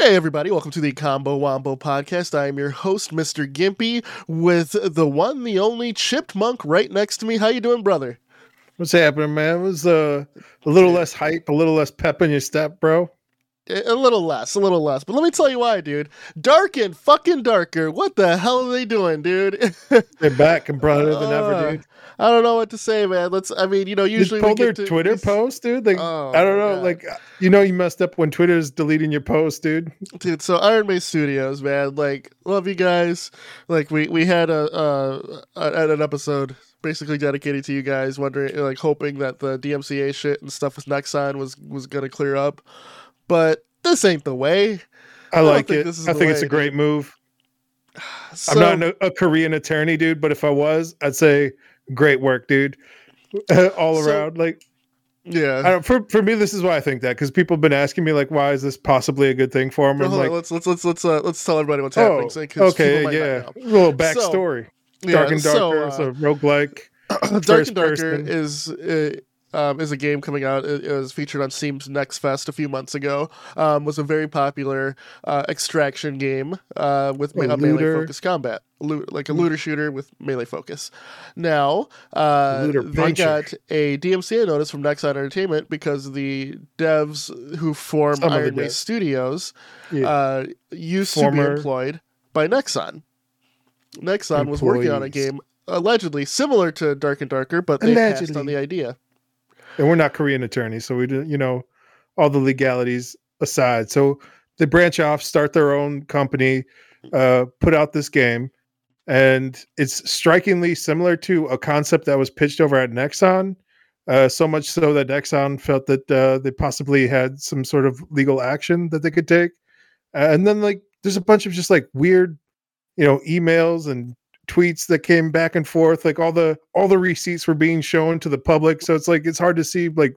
Hey, everybody, welcome to the Combo Wombo podcast. I am your host, Mr. Gimpy, with the one, the only Chipped Monk right next to me. How you doing, brother? What's happening, man? It was uh, a little less hype, a little less pep in your step, bro. A little less, a little less. But let me tell you why, dude. Darken, fucking darker. What the hell are they doing, dude? They're back and brighter than ever, Uh, dude. I don't know what to say, man. Let's. I mean, you know, usually pull their Twitter these- post, dude. Like, Oh, I don't know, like you know, you messed up when Twitter's deleting your post, dude. dude so Ironmace studios man like love you guys like we we had a uh an episode basically dedicated to you guys wondering like hoping that the dmca shit and stuff with nexon was was gonna clear up but this ain't the way I don't like it. I think it's a great move. so, I'm not a Korean attorney, dude, but if I was, I'd say great work, dude. All So- around, like yeah I don't, for for me, this is why I think that because people have been asking me like, why is this possibly a good thing for them? Well, on, like, let's let's let's let's uh, let's tell everybody what's happening. oh, so- 'cause okay, yeah, a little backstory. Yeah, Dark and so, darker, uh, so roguelike. Dark and Darker person. is uh, um, is a game coming out. It, it was featured on Steam's Next Fest a few months ago. Um, was a very popular uh, extraction game uh, with A me- melee focus combat, Loo- like a looter shooter with melee focus. Now uh, they got a DMCA notice from Nexon Entertainment because the devs who form Some Ironmace. Studios Yeah. uh, used to be employed by Nexon. Nexon was working on a game allegedly similar to Dark and Darker, but they passed on the idea. And we're not Korean attorneys, so we do, you know, all the legalities aside. So they branch off, start their own company, uh, put out this game, and it's strikingly similar to a concept that was pitched over at Nexon. Uh, so much so that Nexon felt that uh, they possibly had some sort of legal action that they could take. Uh, and then like there's a bunch of just like weird, you know, emails and tweets that came back and forth like all the all the receipts were being shown to the public. So it's like it's hard to see like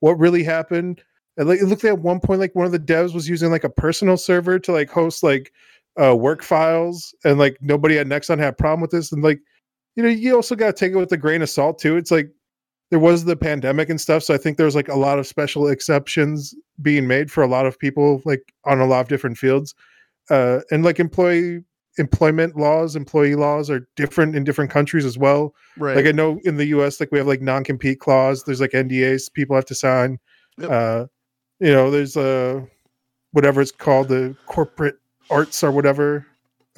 what really happened. And like it looked like at one point like one of the devs was using like a personal server to like host like uh work files. And like nobody at nexon had a problem with this. And like you know you also got to take it with a grain of salt too. It's like there was the pandemic and stuff. So i think there's like a lot of special exceptions being made for a lot of people like on a lot of different fields. Uh and like employee employment laws employee laws are different in different countries as well Right. like i know in the us like we have like non-compete clause there's like ndas people have to sign Yep. uh you know there's uh whatever it's called the corporate arts or whatever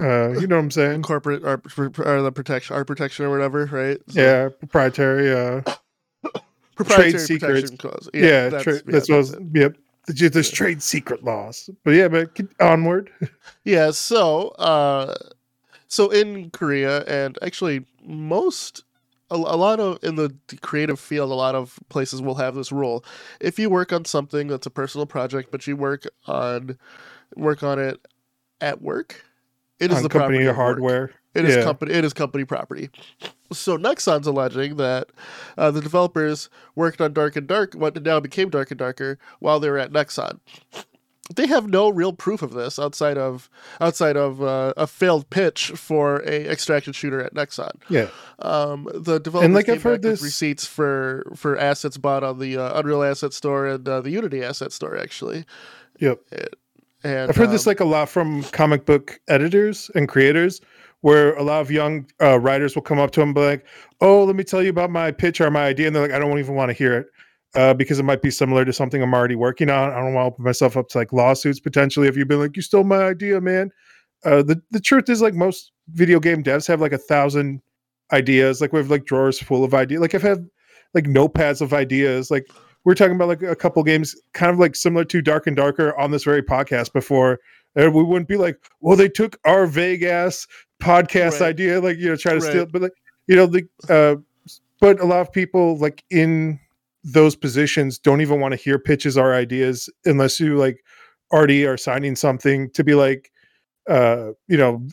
uh you know what i'm saying corporate art, or the protection, art protection or whatever, right? So, yeah proprietary uh proprietary trade secrets. protection clause. yeah, that's, tra- yeah, that's what I was, yep there's, trade secret laws but yeah but onward Yeah, so uh so in Korea and actually most a, a lot of in the creative field a lot of places will have this rule. If you work on something that's a personal project but you work on work on it at work, it is on the company property of work. It is Yeah. company. It is company property. So Nexon's alleging that uh, the developers worked on Dark and Dark, what now became Dark and Darker, while they were at Nexon. They have no real proof of this outside of outside of uh, a failed pitch for a extraction shooter at Nexon. yeah Um, the developers like, came I've heard this- receipts for for assets bought on the uh, Unreal Asset Store and uh, the Unity Asset Store actually. yep And I've heard this um, like a lot from comic book editors and creators, where a lot of young uh, writers will come up to them and be like, "Oh, let me tell you about my pitch or my idea," and they're like, "I don't even want to hear it uh, because it might be similar to something I'm already working on. I don't want to open myself up to like lawsuits potentially if you've been like, you stole my idea, man." Uh, the the truth is, like most video game devs have like a thousand ideas. Like we have like drawers full of ideas. Like I've had like notepads of ideas. Like we are talking about like a couple games, kind of like similar to Dark and Darker on this very podcast before. And we wouldn't be like, well, they took our vague ass podcast Right. idea, like you know, try to Right. steal. But like, you know, the uh, but a lot of people like in those positions don't even want to hear pitches or ideas unless you like already are signing something to be like uh you know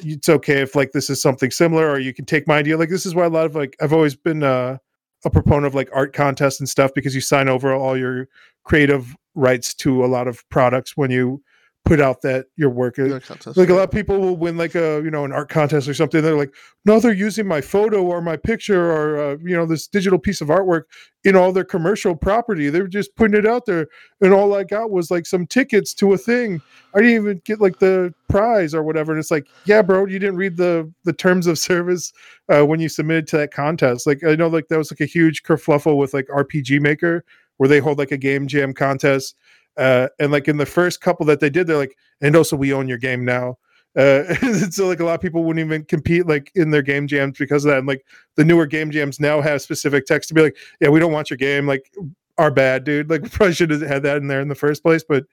it's okay if like this is something similar or you can take my idea like this is why a lot of like i've always been uh a proponent of like art contests and stuff because you sign over all your creative rights to a lot of products when you put out that your work is. Contest, like a lot of people will win like a you know an art contest or something. They're like no they're using my photo or my picture or uh, you know this digital piece of artwork in all their commercial property. They were just putting it out there. And all i got was like some tickets to a thing. I didn't even get like the prize or whatever. And it's like yeah bro you didn't read the the terms of service uh, when you submitted to that contest. Like i know like that was like a huge kerfluffle with like rpg maker where they hold like a game jam contest uh, and like in the first couple that they did, they're like, and also we own your game now. Uh, so like a lot of people wouldn't even compete like in their game jams because of that. And like the newer game jams now have specific text to be like, yeah, we don't want your game. Like, our bad, dude. Like, we probably should have had that in there in the first place. But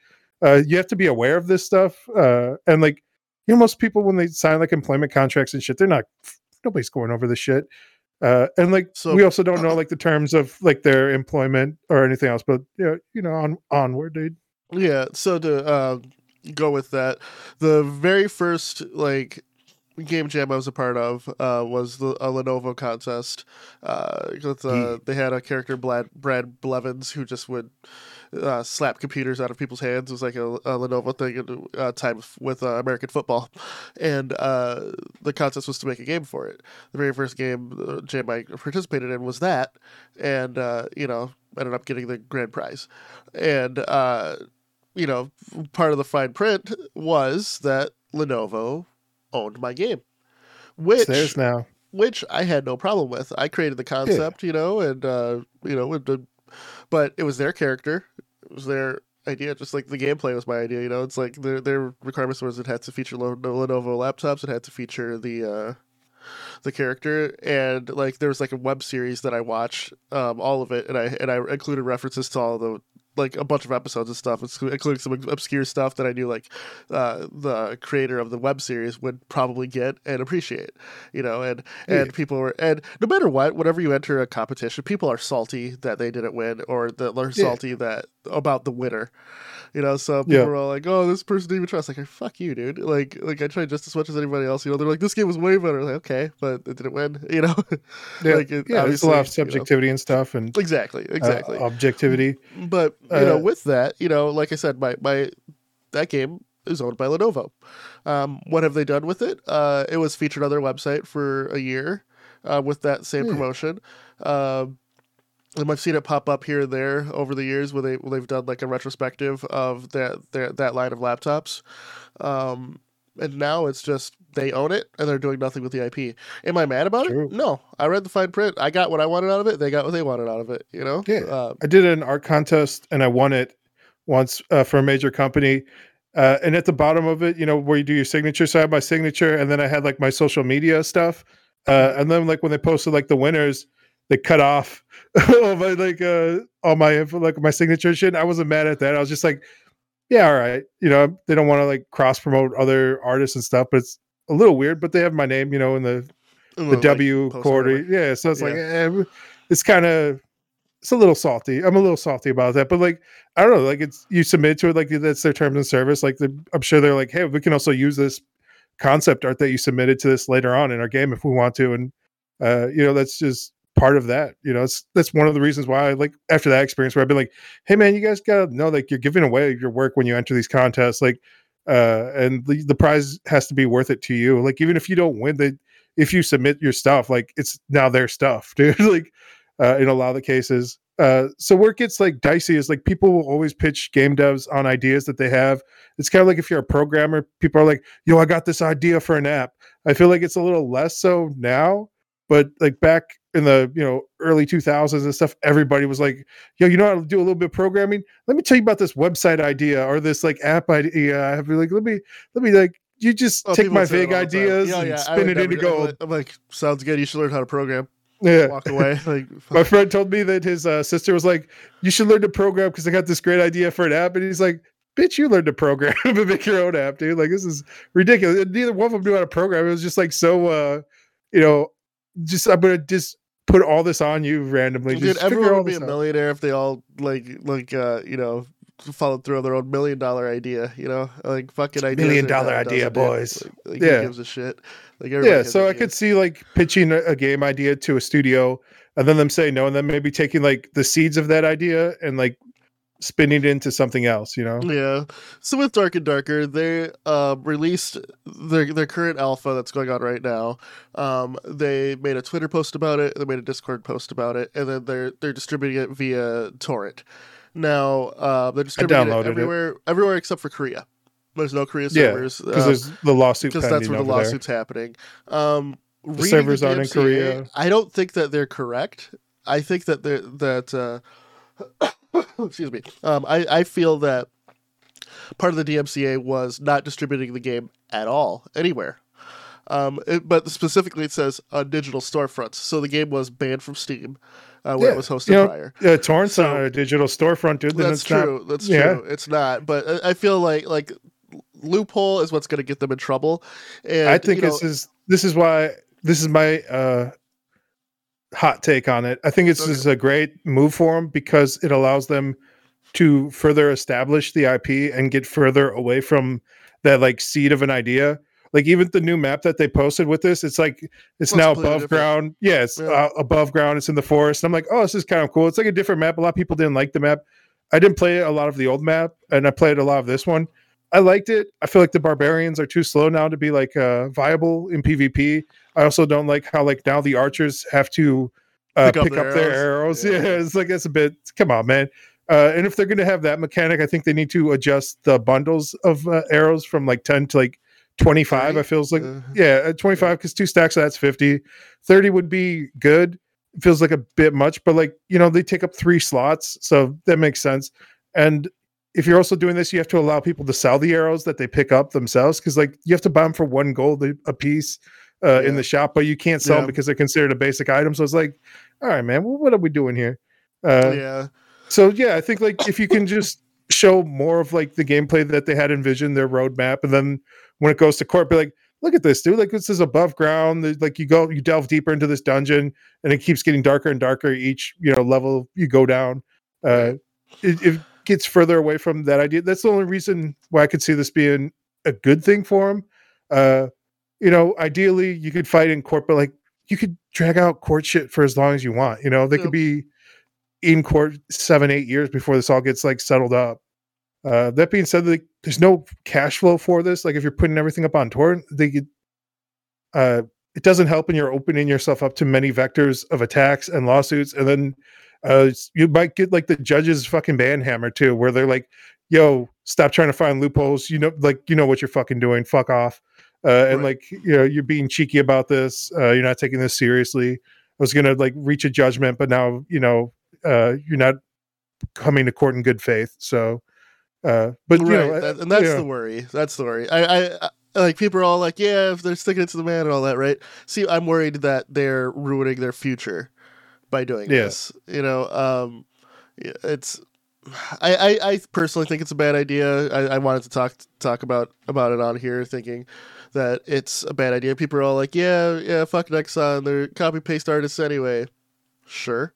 uh, you have to be aware of this stuff. Uh, and like, you know, most people when they sign like employment contracts and shit, they're not. Nobody's going over the shit. Uh, and like So- we also don't know like the terms of like their employment or anything else, but yeah, you know, on onward, dude. Yeah, so to uh, go with that, the very first like game jam I was a part of uh, was the a Lenovo contest. Uh, with, uh, They had a character Brad, Brad Blevins who just would uh, slap computers out of people's hands. It was like a, a Lenovo thing at uh, time with uh, American football, and uh, the contest was to make a game for it. The very first game uh, jam I participated in was that, and uh, you know ended up getting the grand prize, and. Uh, you know, part of the fine print was that Lenovo owned my game, which theirs now. which I had no problem with. I created the concept, you know, and uh, you know, it but it was their character, it was their idea. Just like the gameplay was my idea, you know. It's like their their requirements was it had to feature Lenovo laptops, it had to feature the. Uh, the character and like there was like a web series that I watched um all of it and I and I included references to all the like a bunch of episodes and stuff including some obscure stuff that I knew like uh the creator of the web series would probably get and appreciate you know and and people were and no matter what whenever you enter a competition people are salty that they didn't win or that they're Yeah. salty that about the winner you know? So people Yeah. are all like oh this person didn't even trust. Like fuck you dude. Like like i tried just as much as anybody else you know? They're like this game was way better. Like okay but it didn't win you know? Yeah, like it, yeah there's a lot of obviously, you know. subjectivity and stuff and exactly uh, exactly objectivity. but you know Uh, with that you know like i said my my that game is owned by lenovo. Um, what have they done with it? Uh, it was featured on their website for a year uh, with that same Hmm. promotion. Um, and I've seen it pop up here and there over the years where they where they've done like a retrospective of that their, that line of laptops, um, and now it's just they own it and they're doing nothing with the IP. Am I mad about True. it? No, I read the fine print. I got what I wanted out of it. They got what they wanted out of it. You know. Yeah. Uh, I did an art contest and I won it once uh, for a major company. Uh, and at the bottom of it, you know, where you do your signature, so I had my signature, and then I had like my social media stuff. Uh, and then like when they posted like the winners, they cut off all my like uh all my info, like my signature shit. I wasn't mad at that. I was just like, yeah, all right. You know, they don't want to like cross promote other artists and stuff, but it's a little weird. But they have my name, you know, in the the like, W or quarter. Yeah, so it's like eh, it's kind of it's a little salty. I'm a little salty about that, but like I don't know, like it's you submit to it like that's their terms and service. Like I'm sure they're like, hey, we can also use this concept art that you submitted to this later on in our game if we want to, and uh, you know that's just part of that. You know, it's that's one of the reasons why I like after that experience where I've been like, hey man, you guys gotta know like you're giving away your work when you enter these contests, like uh and the, the prize has to be worth it to you. Like even if you don't win the if you submit your stuff like it's now their stuff dude like uh in a lot of the cases. Uh so where it gets like dicey is like people will always pitch game devs on ideas that they have. It's kind of like if you're a programmer people are like yo i got this idea for an app. I feel like it's a little less so now but like back in the you know early 2000s and stuff everybody was like yo you know how to do a little bit of programming? Let me tell you about this website idea or this like app idea i have. To be like let me let me like you just Oh, take my vague all the time. ideas Yeah, and yeah, spin it into never- gold. I'm like, sounds good. You should learn how to program. yeah. Walk away. Like, my friend told me that his uh, sister was like you should learn to program because i got this great idea for an app. And he's like bitch you learn to program and make your own app dude. Like this is ridiculous. And neither one of them knew how to program. It was just like so uh you know just i'm gonna just put all this on you randomly Dude, just everyone would be a out. millionaire if they all like like uh you know followed through on their own million dollar idea. You know, like fucking idea. Million dollar idea, boys. Like, like Yeah. who gives a shit? Like yeah so i could see like pitching a, a game idea to a studio and then them saying no and then maybe taking like the seeds of that idea and like spinning it into something else. You know. Yeah. So with Dark and Darker, they uh, released their their current alpha that's going on right now. Um, they made a Twitter post about it. They made a Discord post about it, and then they're they're distributing it via torrent. Now uh, they're distributing it downloaded it. everywhere, everywhere except for Korea. There's no Korea servers Because uh, there's the lawsuit because that's where the over there. lawsuit's happening. Um, reading servers aren't in Korea. I don't think that they're correct. I think that they're that. Uh, excuse me. Um, I I feel that part of the DMCA was not distributing the game at all anywhere. Um, it, but specifically, it says on digital storefronts. So the game was banned from Steam, uh, where Yeah, it was hosted you know, prior. Yeah, torrents So- on a digital storefront, dude. Then That's it's not- true. That's yeah. true. It's not. But I- I feel like like loophole is what's going to get them in trouble. And I think you know, this is this is why this is my uh hot take on it. I think it's Okay. this is a great move for them because it allows them to further establish the IP and get further away from that like seed of an idea. Like even the new map that they posted with this, it's like it's Well, now it's above different. ground. Yeah, it's Yeah. uh, above ground. It's in the forest. I'm like, oh, this is kind of cool. It's like a different map. A lot of people didn't like the map. I didn't play a lot of the old map, and I played a lot of this one. I liked it. I feel like the barbarians are too slow now to be like uh, viable in PvP. I also don't like how like now the archers have to uh, Pick pick, up up, their their arrows. arrows. Yeah. Yeah. it's like that's a bit. Come on, man. Uh, and if they're going to have that mechanic, I think they need to adjust the bundles of uh, arrows from like ten to like twenty five. 30? I feels like Uh, yeah, 25 because two stacks of that's 50. 30 would be good. It feels like a bit much, but like, you know, they take up three slots. So that makes sense. And if you're also doing this, you have to allow people to sell the arrows that they pick up themselves because like you have to buy them for one gold a, piece uh, Yeah. in the shop, but you can't sell Yeah. them because they're considered a basic item. So it's like, all right, man, well, what are we doing here? Uh, yeah. so yeah, I think like if you can just show more of like the gameplay that they had envisioned, their roadmap, and then when it goes to court, be like, look at this, dude. Like this is above ground. There's, Like you go, you delve deeper into this dungeon, and it keeps getting darker and darker each you know level you go down. Uh, Right. Gets further away from that idea. That's the only reason why I could see this being a good thing for him. Uh, you know, ideally you could fight in court, but like you could drag out court shit for as long as you want. You know, they could be in court seven, eight years before this all gets like settled up. Uh, that being said, like, there's no cash flow for this. Like if you're putting everything up on torrent, they could, uh, it doesn't help when you're opening yourself up to many vectors of attacks and lawsuits, and then uh, you might get like the judge's fucking banhammer too, where they're like, "Yo, stop trying to find loopholes. You know, like you know what you're fucking doing. Fuck off." Uh, and Right. like you know, you're being cheeky about this. Uh, you're not taking this seriously. I was gonna like reach a judgment, but now you know uh, you're not coming to court in good faith. So, uh, but you right, know, that- and that's yeah. the worry. That's the worry. I, I, I like people are all like, yeah, if they're sticking it to the man and all that, right? See, I'm worried that they're ruining their future by doing Yeah. this. You know, um, it's. I, I, I personally think it's a bad idea. I, I wanted to talk talk about about it on here, thinking that it's a bad idea. People are all like, "Yeah, yeah, fuck Nexon. They're copy paste artists anyway." Sure,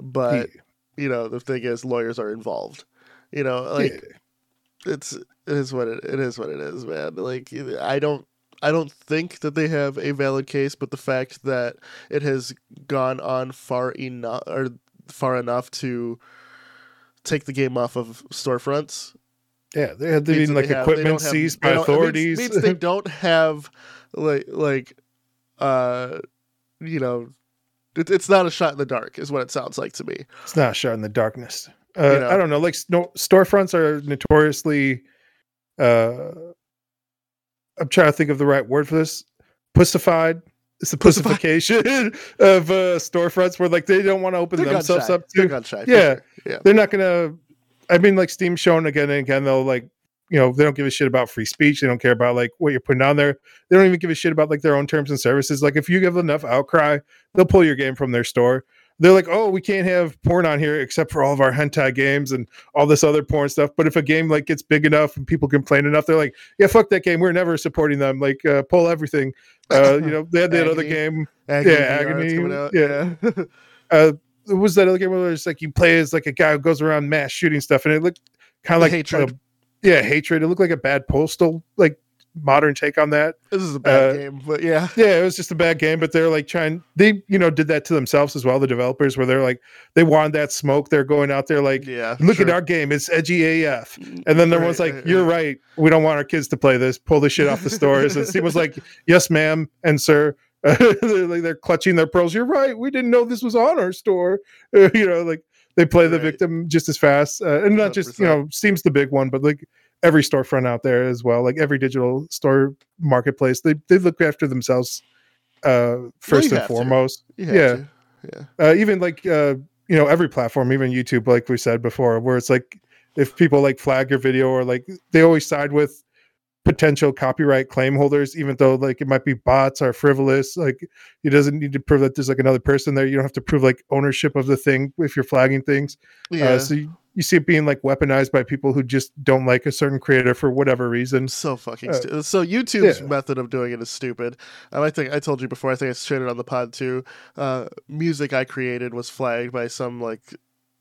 but you know the thing is, lawyers are involved. You know, like yeah. it's it is what it, it is what it is man like i don't i don't think that they have a valid case but the fact that it has gone on far enough or far enough to take the game off of storefronts yeah, they had been like have- equipment have- seized by don't- means- authorities. means, they don't have like like uh you know it, it's not a shot in the dark is what it sounds like to me it's not a shot in the darkness. Uh, You know. I don't know. Like no, storefronts are notoriously. Uh, I'm trying to think of the right word for this. Pussified. It's the pussification of uh, storefronts where like they don't want to open they're themselves up they're to. gun shy Yeah. sure. yeah They're not gonna. I mean, like Steam's shown again and again. They'll like you know they don't give a shit about free speech. They don't care about like what you're putting on there. They don't even give a shit about like their own terms and services. Like if you give enough outcry, they'll pull your game from their store. They're like, oh, we can't have porn on here except for all of our hentai games and all this other porn stuff. But if a game like gets big enough and people complain enough, they're like, yeah, fuck that game. We're never supporting them. Like, uh, pull everything. Uh, you know, they had that other game. Agony Yeah, Agony, out. yeah. Uh, was that other game where it's like you play as like a guy who goes around mass shooting stuff, and it looked kind of like Hatred. uh, yeah, hatred. It looked like a bad postal like modern take on that. This is a bad Uh, game, but yeah. Yeah, it was just a bad game, but they're like trying. They you know did that to themselves as well. The developers where they're like they wanted that smoke. They're going out there like. Yeah. Look at our game; it's edgy AF. And then there Right, like, right, "You're right. right. We don't want our kids to play this. Pull the shit off the stores." And Steam was like, "Yes, ma'am, and sir." they're like they're clutching their pearls. You're right. We didn't know this was on our store. you know, like they play the victim just as fast, uh, and not just you know, Steam's the big one, but like every storefront out there as well. Like every digital store marketplace, they they look after themselves uh, first you and foremost. Yeah. Yeah. Uh, even like uh, you know every platform, even YouTube, like we said before, where it's like if people like flag your video or like they always side with potential copyright claim holders, even though like it might be bots or frivolous. Like it doesn't need to prove that there's like another person there. You don't have to prove like ownership of the thing if you're flagging things. Yeah. Uh, so you, you see it being like weaponized by people who just don't like a certain creator for whatever reason. so fucking Uh, stupid. So YouTube's yeah. method of doing it is stupid. Um, I think I told you before. I think I shared it on the pod too. Uh, music I created was flagged by some like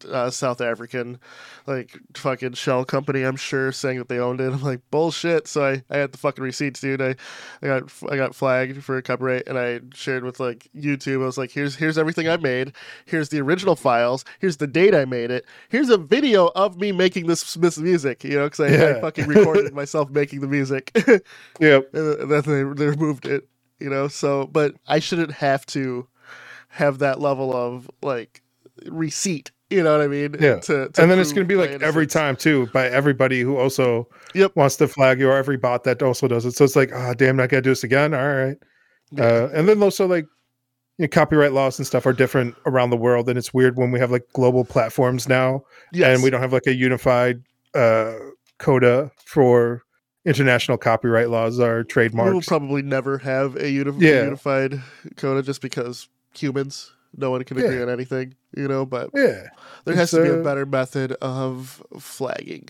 uh, South African like fucking shell company. I'm sure saying that they owned it. I'm like bullshit. So I, I had the fucking receipts, dude. I, I got I got flagged for copyright, and I shared with like YouTube. I was like, here's here's everything I made. Here's the original files. Here's the date I made it. Here's a video of me making this this music. You know, because I, I fucking recorded myself making the music. Yeah, and then they, they removed it you know so but i shouldn't have to have that level of like receipt you know what i mean Yeah. to, to and then it's going to be like every time too by everybody who also Yep. wants to flag you or every bot that also does it. So it's like, ah, damn, I got to do this again. All right. Uh, and then also like you know, copyright laws and stuff are different around the world, and it's weird when we have like global platforms now, yes. and we don't have like a unified uh, coda for international copyright laws or trademarks. we will probably never have a uni- Yeah. unified coda just because humans no one can agree Yeah. on anything you know but yeah, there has to be a uh, better method of flagging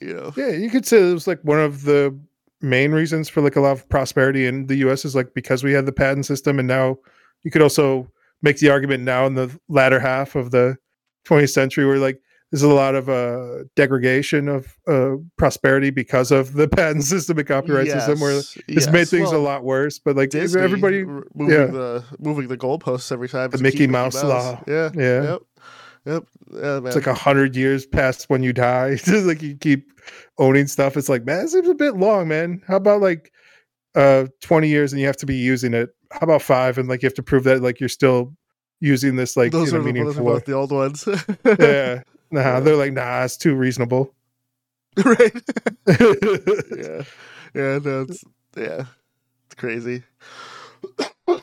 you know yeah, you could say it was like one of the main reasons for like a lot of prosperity in the U.S. is like because we had the patent system, and now you could also make the argument now in the latter half of the 20th century where like there's a lot of uh degradation of uh prosperity because of the patent system and copyright system where Yes, it's made things Well, a lot worse but like Disney everybody moving yeah. the moving the goalposts every time. The Mickey Mouse law. Yeah, Yeah. Yep. Yep. Yeah, man. it's like a hundred years past when you die Just like you keep owning stuff it's like man it seems a bit long man how about like uh 20 years and you have to be using it how about five and like you have to prove that like you're still using this like those in a are, the, those are both the old ones. yeah nah they're like nah it's too reasonable right. yeah Yeah. that's No, yeah. It's crazy.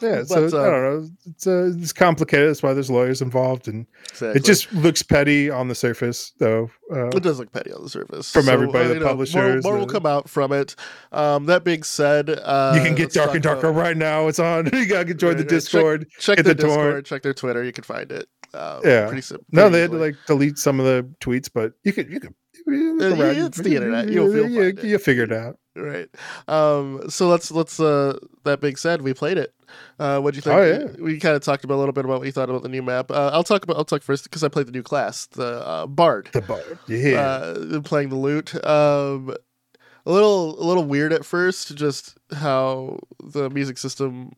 Yeah, so But, i uh, don't know it's uh, it's complicated that's why there's lawyers involved and Exactly. it just looks petty on the surface though uh, It does look petty on the surface From everybody, the know, publishers, More, will the- come out from it. Um, that being said, uh, you can get dark and darker about- right now it's on you gotta join Right, the right. Check- discord Check their the torrent. Discord. Check their Twitter. You can find it. Um, Yeah. Pretty simple. No, they had to like delete some of the tweets, but you could you could. Uh, yeah, it's the internet. You'll- you'll you, figure it out. right. Um, so let's let's. Uh, that being said, we played it. Uh, what do you think? Oh, yeah. We kind of talked about a little bit about what you thought about the new map. Uh, I'll talk about. I'll talk first because I played the new class, the uh, Bard. The bar, yeah. uh, playing the lute. Um, a little a little weird at first, just how the music system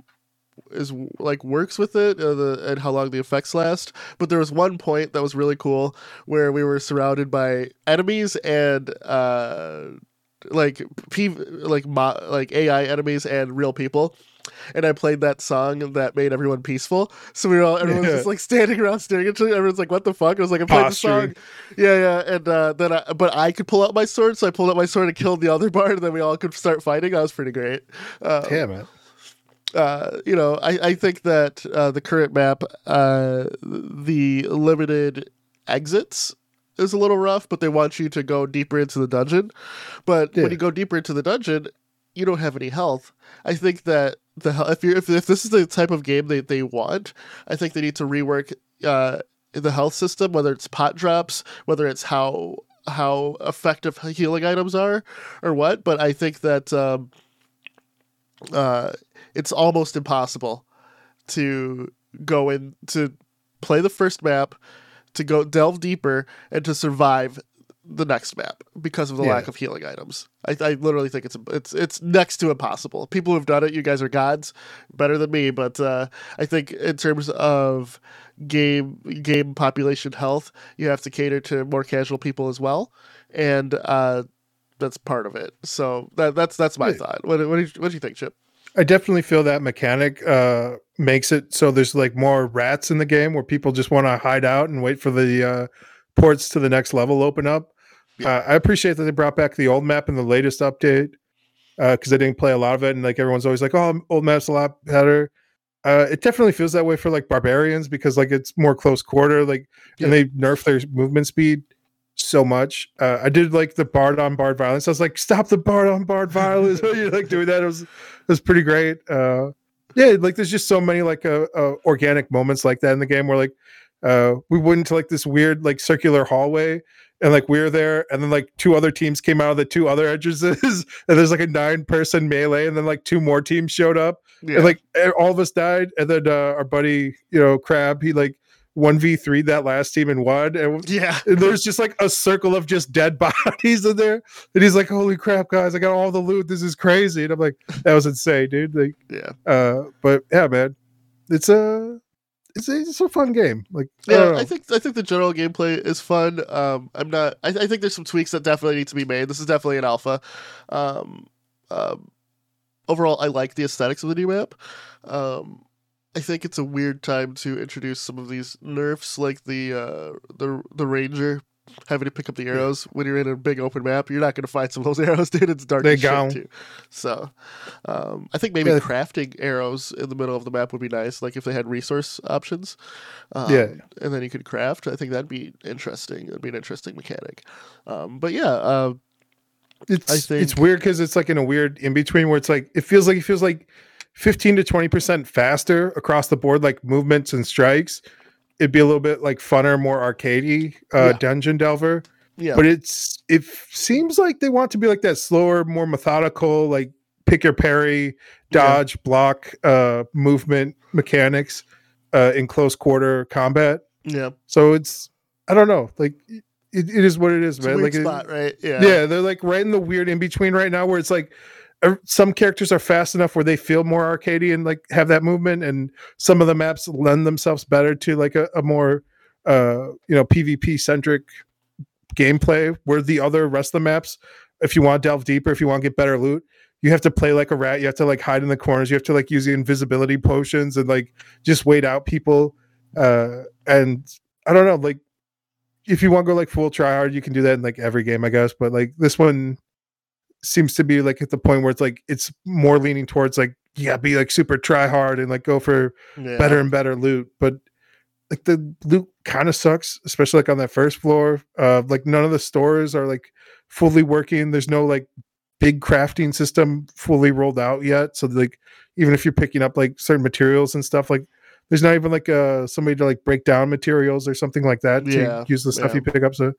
is like works with it uh, the, and how long the effects last. But there was one point that was really cool where we were surrounded by enemies and uh, like P like mo- like AI enemies and real people. And I played that song that made everyone peaceful. So we were all everyone's Yeah. just like standing around staring at each other. Everyone's like, "What the fuck?" I was like, "I played the song." Yeah, yeah, and uh, then I, but I could pull out my sword, so I pulled out my sword and killed the other bard, and then we all could start fighting. That was pretty great. Uh, Damn it. Uh, you know, I, I think that uh, the current map, uh, the limited exits is a little rough, but they want you to go deeper into the dungeon. But Yeah. when you go deeper into the dungeon, you don't have any health. I think that the if you if, if this is the type of game they, they want, I think they need to rework uh, the health system, whether it's pot drops, whether it's how how effective healing items are, or what. But I think that um, uh, it's almost impossible to go in to play the first map, to go delve deeper, and to survive the next map because of the Yeah. lack of healing items. I, I literally think it's it's it's next to impossible. People who've done it, you guys are gods, better than me. But uh, I think in terms of game game population health, you have to cater to more casual people as well, and uh, that's part of it. So that that's that's my Yeah. thought. What what do you, what do you think, Chip? I definitely feel that mechanic uh, makes it so there's like more rats in the game where people just want to hide out and wait for the uh, ports to the next level open up. Yeah. Uh, I appreciate that they brought back the old map in the latest update because I didn't play a lot of it, and like everyone's always like, "Oh, old map's a lot better." Uh, it definitely feels that way for like barbarians because like it's more close quarter, like, Yeah. and they nerf their movement speed so much. Uh, I did like the bard on bard violence. I was like, "Stop the bard on bard violence!" You're like doing that. It was was pretty great. Uh, yeah, like there's just so many like uh, uh, organic moments like that in the game where like uh, we went into like this weird like circular hallway and like we were there and then like two other teams came out of the two other entrances and there's like a nine person melee and then like two more teams showed up Yeah, and like all of us died and then uh, our buddy you know crab he like 1v3 that last team and won and yeah, and there's just like a circle of just dead bodies in there. And he's like, Holy crap, guys, I got all the loot. This is crazy. And I'm like, that was insane, dude. Like, yeah. uh, but yeah, man. It's a it's a, it's a fun game. Like I Yeah, know. I think I think the general gameplay is fun. Um, I'm not. I, I think there's some tweaks that definitely need to be made. This is definitely an alpha. Um, um, overall, I like the aesthetics of the new map. Um, I think it's a weird time to introduce some of these nerfs, like the uh, the the ranger having to pick up the arrows when you're in a big open map. You're not going to find some of those arrows, dude. It's dark They gone. too. So, um, I think maybe Yeah. crafting arrows in the middle of the map would be nice. Like if they had resource options. Um, Yeah. and then you could craft. I think that'd be interesting. It'd be an interesting mechanic. Um, but yeah, uh, it's I it's weird because it's like in a weird in between where it's like it feels like it feels like 15 to 20 percent faster across the board, like movements and strikes. It'd be a little bit like funner, more arcadey uh, Yeah. dungeon delver. yeah, but it's it seems like they want to be like that slower more methodical like pick your parry dodge block uh movement mechanics uh in close quarter combat yeah. so it's i don't know like it, it is what it is It's man like it- spot, right? Yeah, yeah they're like right in the weird in between right now where it's like some characters are fast enough where they feel more arcadey and like have that movement and some of the maps lend themselves better to like a, a more uh you know pvp centric gameplay where the other rest of the maps if you want to delve deeper if you want to get better loot you have to play like a rat you have to like hide in the corners you have to like use the invisibility potions and like just wait out people uh and i don't know like if you want to go like full try hard you can do that in like every game i guess but like this one seems to be like at the point where it's like it's more leaning towards like yeah be like super try hard and like go for yeah. better and better loot but like the loot kind of sucks especially like on that first floor uh like none of the stores are like fully working there's no like big crafting system fully rolled out yet so like even if you're picking up like certain materials and stuff like there's not even like uh somebody to like break down materials or something like that to Yeah, use the stuff yeah. you pick up so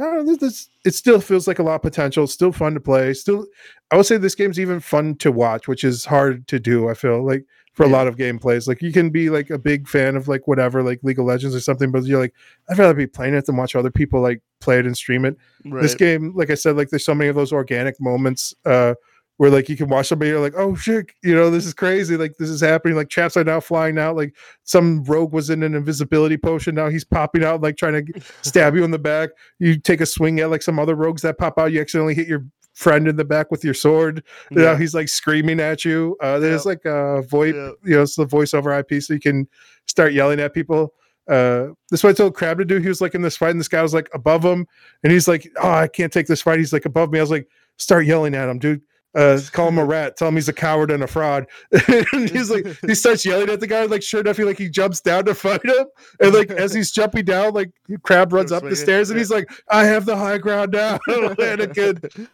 I don't know, this, this, it still feels like a lot of potential. It's still fun to play. Still, I would say this game's even fun to watch, which is hard to do. I feel like for a lot of gameplays, like you can be like a big fan of like whatever, like League of Legends or something, but you're like, I'd rather be playing it than watch other people like play it and stream it. right. This game, like I said, like there's so many of those organic moments uh, where like you can watch somebody, you're like, oh shit, you know, this is crazy. Like this is happening. Like traps are now flying out. Like some rogue was in an invisibility potion. Now he's popping out, like trying to stab you in the back. You take a swing at like some other rogues that pop out. You accidentally hit your friend in the back with your sword. Now yeah. he's like screaming at you. Uh, there's like a voice, Yeah. you know, it's the voice over IP, so you can start yelling at people. Uh, this is what I told Crab to do. He was like in this fight, and this guy was like above him, and he's like, "Oh, I can't take this fight." He's like above me. I was like, "Start yelling at him, dude." Uh, call him a rat. Tell him he's a coward and a fraud. and he's like, he starts yelling at the guy. Like, sure enough, he like he jumps down to fight him, and like as he's jumping down, like Crab runs up the stairs, and he's like, "I have the high ground now," and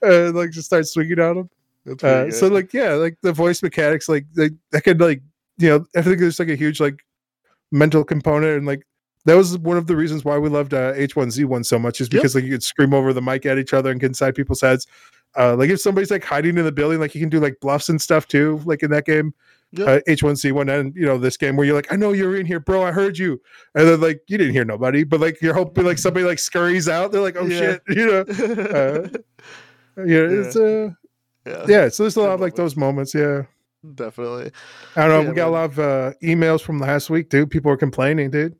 uh, like just starts swinging at him. Uh, so like yeah, like the voice mechanics, like they that could like you know I think there's like a huge like mental component and like that was one of the reasons why we loved uh, H1Z1 so much is Yep. because like you could scream over the mic at each other and get inside people's heads. Uh, like if somebody's like hiding in the building, like you can do like bluffs and stuff too, like in that game. Uh, H1Z1 and you know this game where you're like, I know you're in here, bro. I heard you, and then like you didn't hear nobody, but like you're hoping like somebody like scurries out. They're like, oh Yeah. shit, you know, uh, yeah, it's uh, yeah, yeah. So there's a lot of like those moments. Yeah, definitely. I don't know. Yeah, we got man. a lot of uh, emails from last week, dude. People were complaining, dude.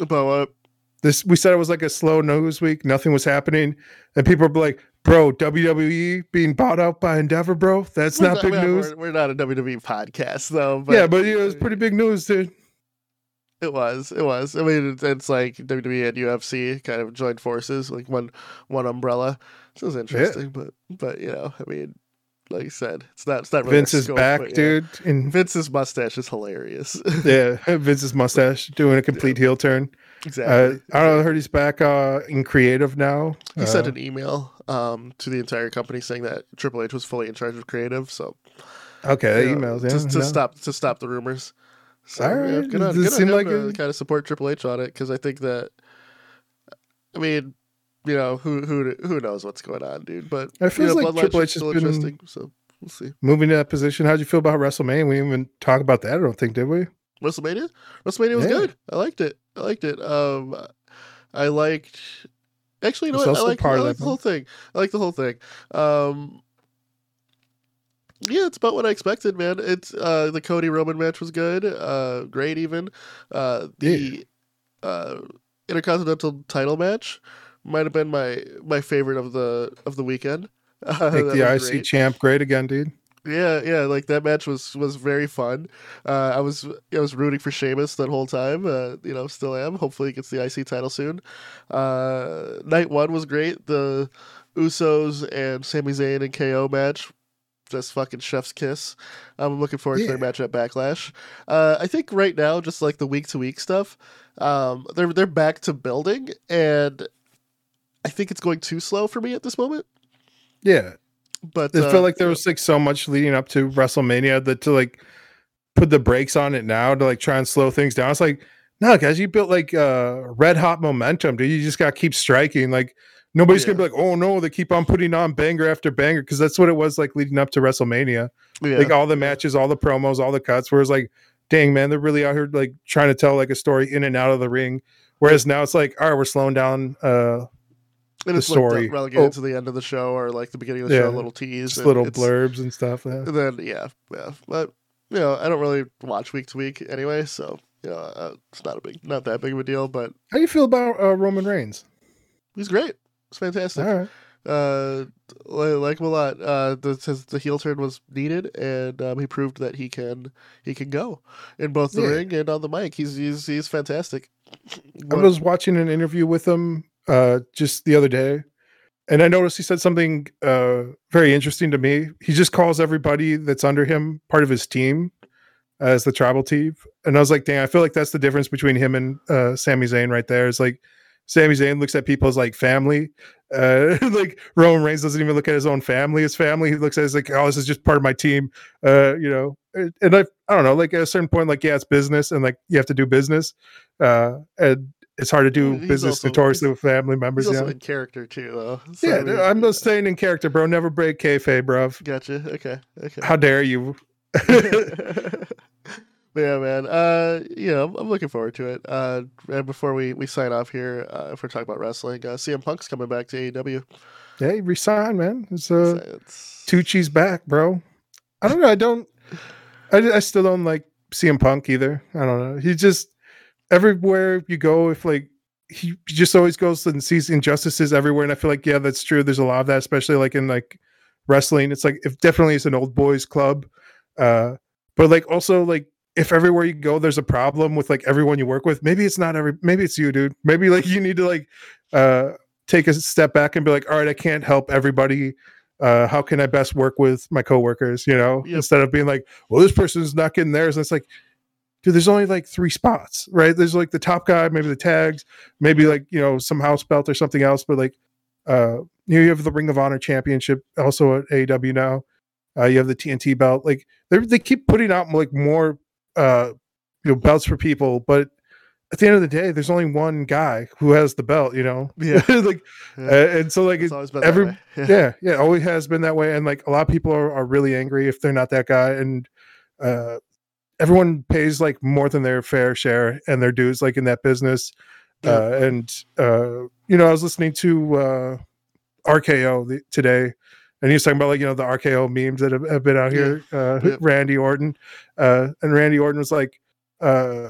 About what? This we said it was like a slow news week. Nothing was happening, and people were like, "Bro, WWE being bought out by Endeavor, bro. That's We're not big we're news." We're, we're not a WWE podcast though. But yeah, but it was pretty big news, dude. It was. It was. I mean, it's, it's like WWE and UFC kind of joined forces, like one one umbrella. So it was interesting, but but you know, I mean, like I said, it's not it's not really our Vince is scope, back, but, yeah. dude. And Vince's mustache is hilarious. yeah, Vince's mustache doing a complete heel turn. exactly. Uh, I don't know. I heard he's back uh, in creative now. he sent Uh, an email um, to the entire company saying that Triple H was fully in charge of creative. So okay, you know, emails. Yeah, to, to no. stop to stop the rumors. So All yeah, right. good on, Does it good seem like to a- kind of support Triple H on it because I think that, I mean, you know, who who who knows what's going on, dude. But It feels you know, like Triple H has still been- interesting. So we'll see. Moving to that position. How'd you feel about WrestleMania? We didn't even talk about that. I don't think, did we? WrestleMania, WrestleMania was Yeah. good. I liked it. I liked it. Um, I liked. Actually, you know what? I like, I like the whole thing. I like the whole thing. Um, yeah, it's about what I expected, man. It's uh, the Cody Roman match was good, uh, great even. Uh, the uh, Intercontinental title match might have been my my favorite of the of the weekend. Uh, Make the IC great. champ great again, dude. Yeah, yeah, like that match was was very fun. Uh, I was I was rooting for Sheamus that whole time. Uh, you know, still am. Hopefully, he gets the IC title soon. Uh, night one was great. The Usos and Sami Zayn and KO match, just fucking chef's kiss. I'm looking forward to their Yeah. match at Backlash. Uh, I think right now, just like the week to week stuff, um, they're they're back to building, and I think it's going too slow for me at this moment. Yeah, But it uh, felt like there was like so much leading up to WrestleMania that to like put the brakes on it now to like try and slow things down. It's like, no, guys, you built like uh red hot momentum, dude. You just gotta keep striking. Like nobody's gonna be like, oh no, they keep on putting on banger after banger because that's what it was like leading up to WrestleMania. yeah. Like all the matches, all the promos, all the cuts. Whereas like, dang man, they're really out here like trying to tell like a story in and out of the ring. Whereas now it's like, all right, we're slowing down uh and the it's story. like relegated Oh. to the end of the show or like the beginning of the Yeah. show, a little tease, little blurbs and stuff. yeah. And then yeah, yeah, but you know, I don't really watch week to week anyway, so you know, uh, it's not a big, not that big of a deal. But How do you feel about uh, Roman Reigns? he's great. It's fantastic. All right. Uh, li- like him a lot. Uh, the his, the heel turn was needed, and um, he proved that he can he can go in both the Yeah. ring and on the mic. He's he's he's fantastic. I was watching an interview with him uh, just the other day, and I noticed he said something uh, very interesting to me. He just calls everybody that's under him part of his team as the tribal team, and I was like, "Dang, I feel like that's the difference between him and uh, Sami Zayn right there." It's like Sami Zayn looks at people as like family. Uh, like Roman Reigns doesn't even look at his own family as family. He looks at it as like, "Oh, this is just part of my team." Uh, you know, and I, I don't know. Like at a certain point, like yeah, it's business, and like you have to do business. Uh, and it's hard to do He's business also- notoriously with family members. He's Yeah, in character too, though. So, yeah. I mean, I'm just staying in character, bro. Never break kayfabe, bro. Gotcha. Okay. Okay. How dare you? yeah, man. Uh, you know, I'm, I'm looking forward to it. Uh, and before we, we sign off here, uh, if we're talking about wrestling, uh, CM Punk's coming back to AEW. yeah, you resign, man. It's uh, it's, Tucci's back, bro. I don't know. I don't. I, I still don't like CM Punk either. I don't know. He just everywhere you go, if like he just always goes and sees injustices everywhere, and I feel like yeah, that's true. There's a lot of that, especially like in like wrestling. It's like if definitely it's an old boys club, uh, but like also like if everywhere you go there's a problem with like everyone you work with, maybe it's not every. Maybe it's you, dude. Maybe like you need to like uh take a step back and be like, all right, I can't help everybody uh, how can I best work with my coworkers, you know, Yep. instead of being like, well, this person's not getting theirs. And it's like, dude, there's only like three spots, right? There's like the top guy, maybe the tags, maybe like, you know, some house belt or something else. But like, uh, you, know, you have the Ring of Honor championship also at AW now. Uh, you have the TNT belt. Like they they keep putting out like more, uh, you know, belts for people. But at the end of the day, there's only one guy who has the belt, you know? Yeah. like, Yeah. and so like, it's it- always been every- that way. Yeah. yeah yeah always has been that way and like a lot of people are, are really angry if they're not that guy and uh everyone pays like more than their fair share and their dues like in that business. Yeah. Uh, and uh, you know, I was listening to uh, RKO the, today, and he was talking about like you know the RKO memes that have, have been out Yeah. here. Uh, Yep. Randy Orton, uh, and Randy Orton was like, uh,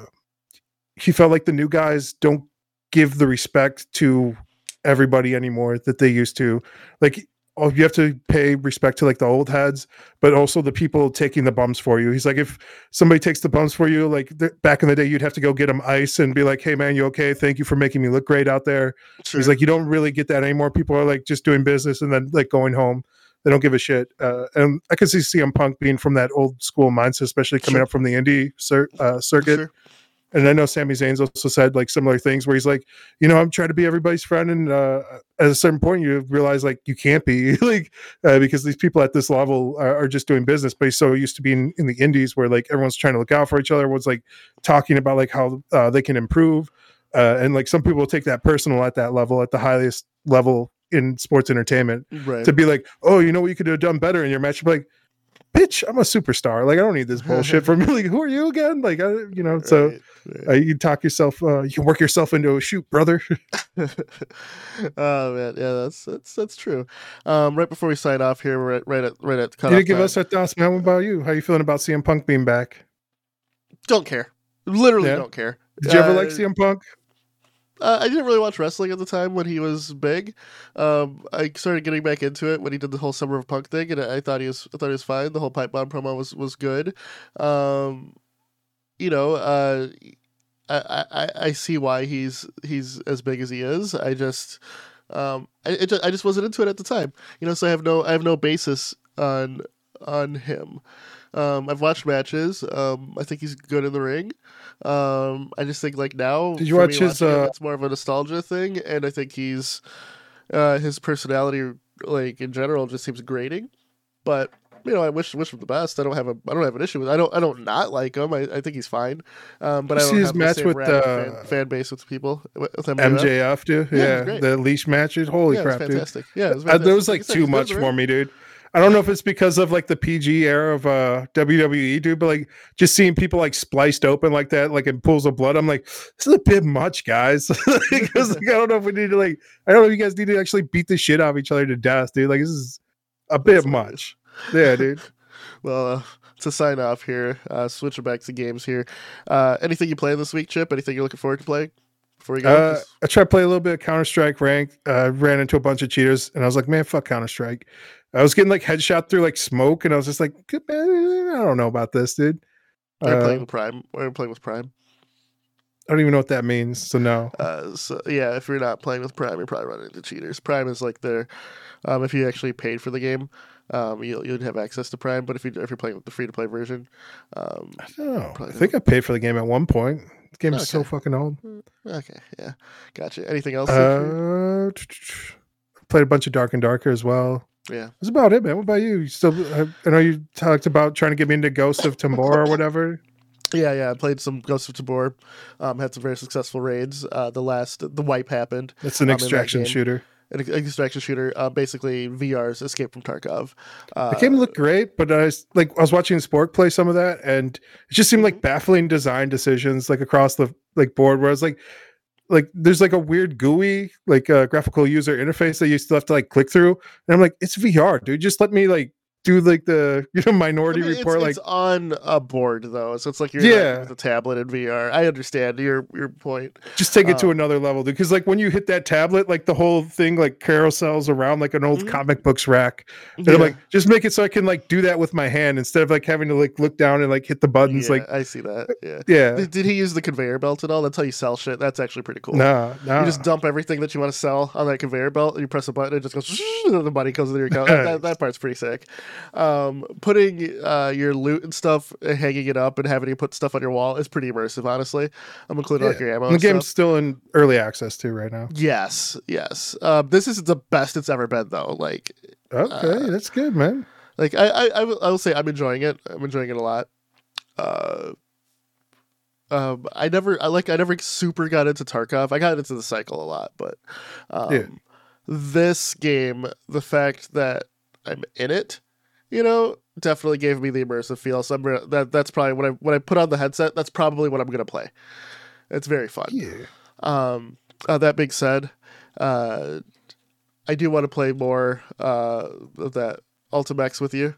he felt like the new guys don't give the respect to everybody anymore that they used to. Like, oh, you have to pay respect to like the old heads, but also the people taking the bumps for you. He's like, if somebody takes the bumps for you, like th- back in the day, you'd have to go get them ice and be like, "Hey, man, you okay? Thank you for making me look great out there." Sure. He's like, you don't really get that anymore. People are like just doing business and then like going home. They don't give a shit. Uh, and I could see CM Punk being from that old school mindset, especially coming Sure. up from the indie cir- uh, circuit. Sure. And I know Sami Zayn's also said like similar things where he's like, you know, I'm trying to be everybody's friend, and uh, at a certain point, you realize like you can't be like uh, because these people at this level are, are just doing business. But he's so used to being in the indies where like everyone's trying to look out for each other. Everyone's like talking about like how uh, they can improve, uh, and like some people take that personal at that level, at the highest level in sports entertainment, Right. to be like, oh, you know what you could have done better in your match. Like, bitch, I'm a superstar. Like I don't need this bullshit from you. Like who are you again? Like I, you know, so. Right, right. Uh, you talk yourself. Uh, you can work yourself into a shoot, brother. oh man, yeah, that's that's that's true. Um, right before we sign off here, we're at, right at right at You cutoff give time. us our thoughts, man. What about you? How you feeling about CM Punk being back? Don't care. Literally Yeah. don't care. Did you ever like Uh, CM Punk? Uh, I didn't really watch wrestling at the time when he was big. Um, I started getting back into it when he did the whole Summer of Punk thing, and I thought he was I thought he was fine. The whole pipe bomb promo was was good. Um, you know, uh, I, I I see why he's he's as big as he is. I just um I just, I just wasn't into it at the time. You know, so I have no I have no basis on on him. Um, I've watched matches. Um, I think he's good in the ring. Um, I just think like now, Did you watch his, him, uh, it's more of a nostalgia thing, and I think he's uh, his personality, like in general, just seems grating. But you know, I wish wish him the best. I don't have a I don't have an issue with. I don't I don't not like him. I, I think he's fine. Um, but You I see don't his have match the with, rabid uh, fan, fan base with people with MJF. MJF, dude. Yeah, Yeah, the leash matches. Holy yeah, it was crap, dude. fantastic. Yeah, it was fantastic. that was like I too he's good in much for me, dude. I don't know if it's because of like the PG era of uh WWE, dude, but like just seeing people like spliced open like that, like in pools of blood, I'm like, this is a bit much, guys. Because like, I don't know if we need to like, I don't know if you guys need to actually beat the shit out of each other to death, dude. Like this is a bit That's much. Yeah, dude. Well, uh, to sign off here, uh, switching back to games here. Uh, anything you play this week, Chip? Anything you're looking forward to playing? Before we go, Uh, I tried to play a little bit of Counter Strike rank. Uh, ran into a bunch of cheaters, and I was like, "Man, fuck Counter Strike." I was getting like headshot through like smoke, and I was just like, "Good, "Man, I don't know about this, dude." we're Uh, playing with Prime. We're playing with Prime. I don't even know what that means, so no. Uh, so yeah, if you're not playing with Prime, you're probably running into cheaters. Prime is like their, um, if you actually paid for the game, um, you'll you'd have access to Prime. But if you if you're playing with the free to play version, um, I don't know. I think I paid for the game at one point. The game is so fucking old. okay, yeah, gotcha. Anything else? Uh, played a bunch of Dark and Darker as well. Yeah. That's about it, man. What about you? You still? I, I know you talked about trying to get me into Ghost of Tambor or whatever. Yeah, yeah, I played some Ghost of Tabor. Um, had some very successful raids. Uh, the last, the wipe happened. It's an Um, extraction shooter. An extraction shooter, uh, basically VR's Escape from Tarkov. Uh, The game looked great, but I was like, I was watching Spork play some of that, and it just seemed like baffling design decisions, like across the like board. Where I was like, like there's like a weird GUI, like a graphical user interface that you still have to like click through, and I'm like, it's VR, dude. Just let me like do like the you know I Minority mean, it's, Report, like on a board though, so it's like you're Yeah. with a tablet in VR. I understand your your point. just take it to um, another level, dude. Because like when you hit that tablet, like the whole thing like carousels around like an old Mhm. comic books rack. And I'm like, just make it so I can like do that with my hand instead of like having to like look down and like hit the buttons. Yeah, Like, I see that. Yeah. yeah, Did, did he use the conveyor belt at all? That's how you sell shit. That's actually pretty cool. nah, nah. You just dump everything that you want to sell on that conveyor belt, and you press a button, and it just goes, and the money comes into your account. That, that part's pretty sick. Um, putting uh, your loot and stuff, uh, hanging it up, and having you put stuff on your wall is pretty immersive, honestly. I'm including like Yeah. your ammo. And the game's stuff. still in early access too right now. Yes, yes. Um, this is the best it's ever been, though. Like, Okay, Uh, that's good, man. like I, I, I, will, I will say I'm enjoying it. I'm enjoying it a lot. Uh, um, I never, I like, I never super got into Tarkov. I got into the cycle a lot, but um, Yeah. this game, the fact that I'm in it you know, definitely gave me the immersive feel. So gonna, that that's probably when I when I put on the headset, that's probably what I'm gonna play. It's very fun. Yeah. Um, uh, that being said, uh, I do want to play more uh, of that Ultimechs with you.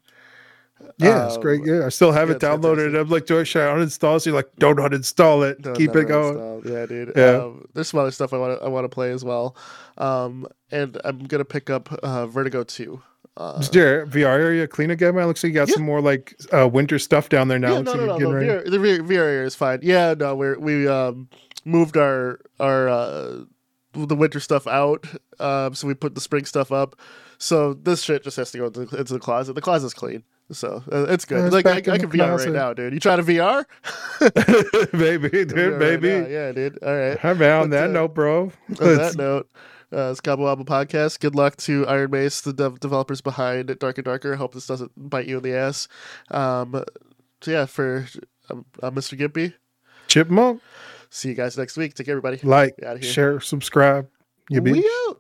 Yeah, it's great. Um, Yeah, I still have yeah, it downloaded. I'm like, Joy, should I uninstall? it? So you're like, don't uninstall it. No, Keep it going. installed. Yeah, dude. Yeah. Um, there's some other stuff I want to I want to play as well. Um, and I'm gonna pick up uh, Vertigo two. Uh, Is your VR area clean again, man? Looks like you got Yeah. some more like uh, winter stuff down there now. yeah, no, no, no, no. VR, the VR, VR area is fine. Yeah, no, we're we um moved our our uh, the winter stuff out. Um, so we put the spring stuff up. So this shit just has to go into, into the closet. The closet's clean, so uh, it's good. It's like I, I can VR right now, dude. You trying to VR? maybe, dude, right maybe. now. yeah, dude. All right. Man. On But, that uh, note, bro. On that note, uh, it's Album Podcast. Good luck to Ironmace, the dev- developers behind Dark and Darker. I Hope this doesn't bite you in the ass. Um, so yeah, for I'm Mr. Gimpy. Chipmunk, See you guys next week. Take care, everybody. like, share, subscribe. You be. We out.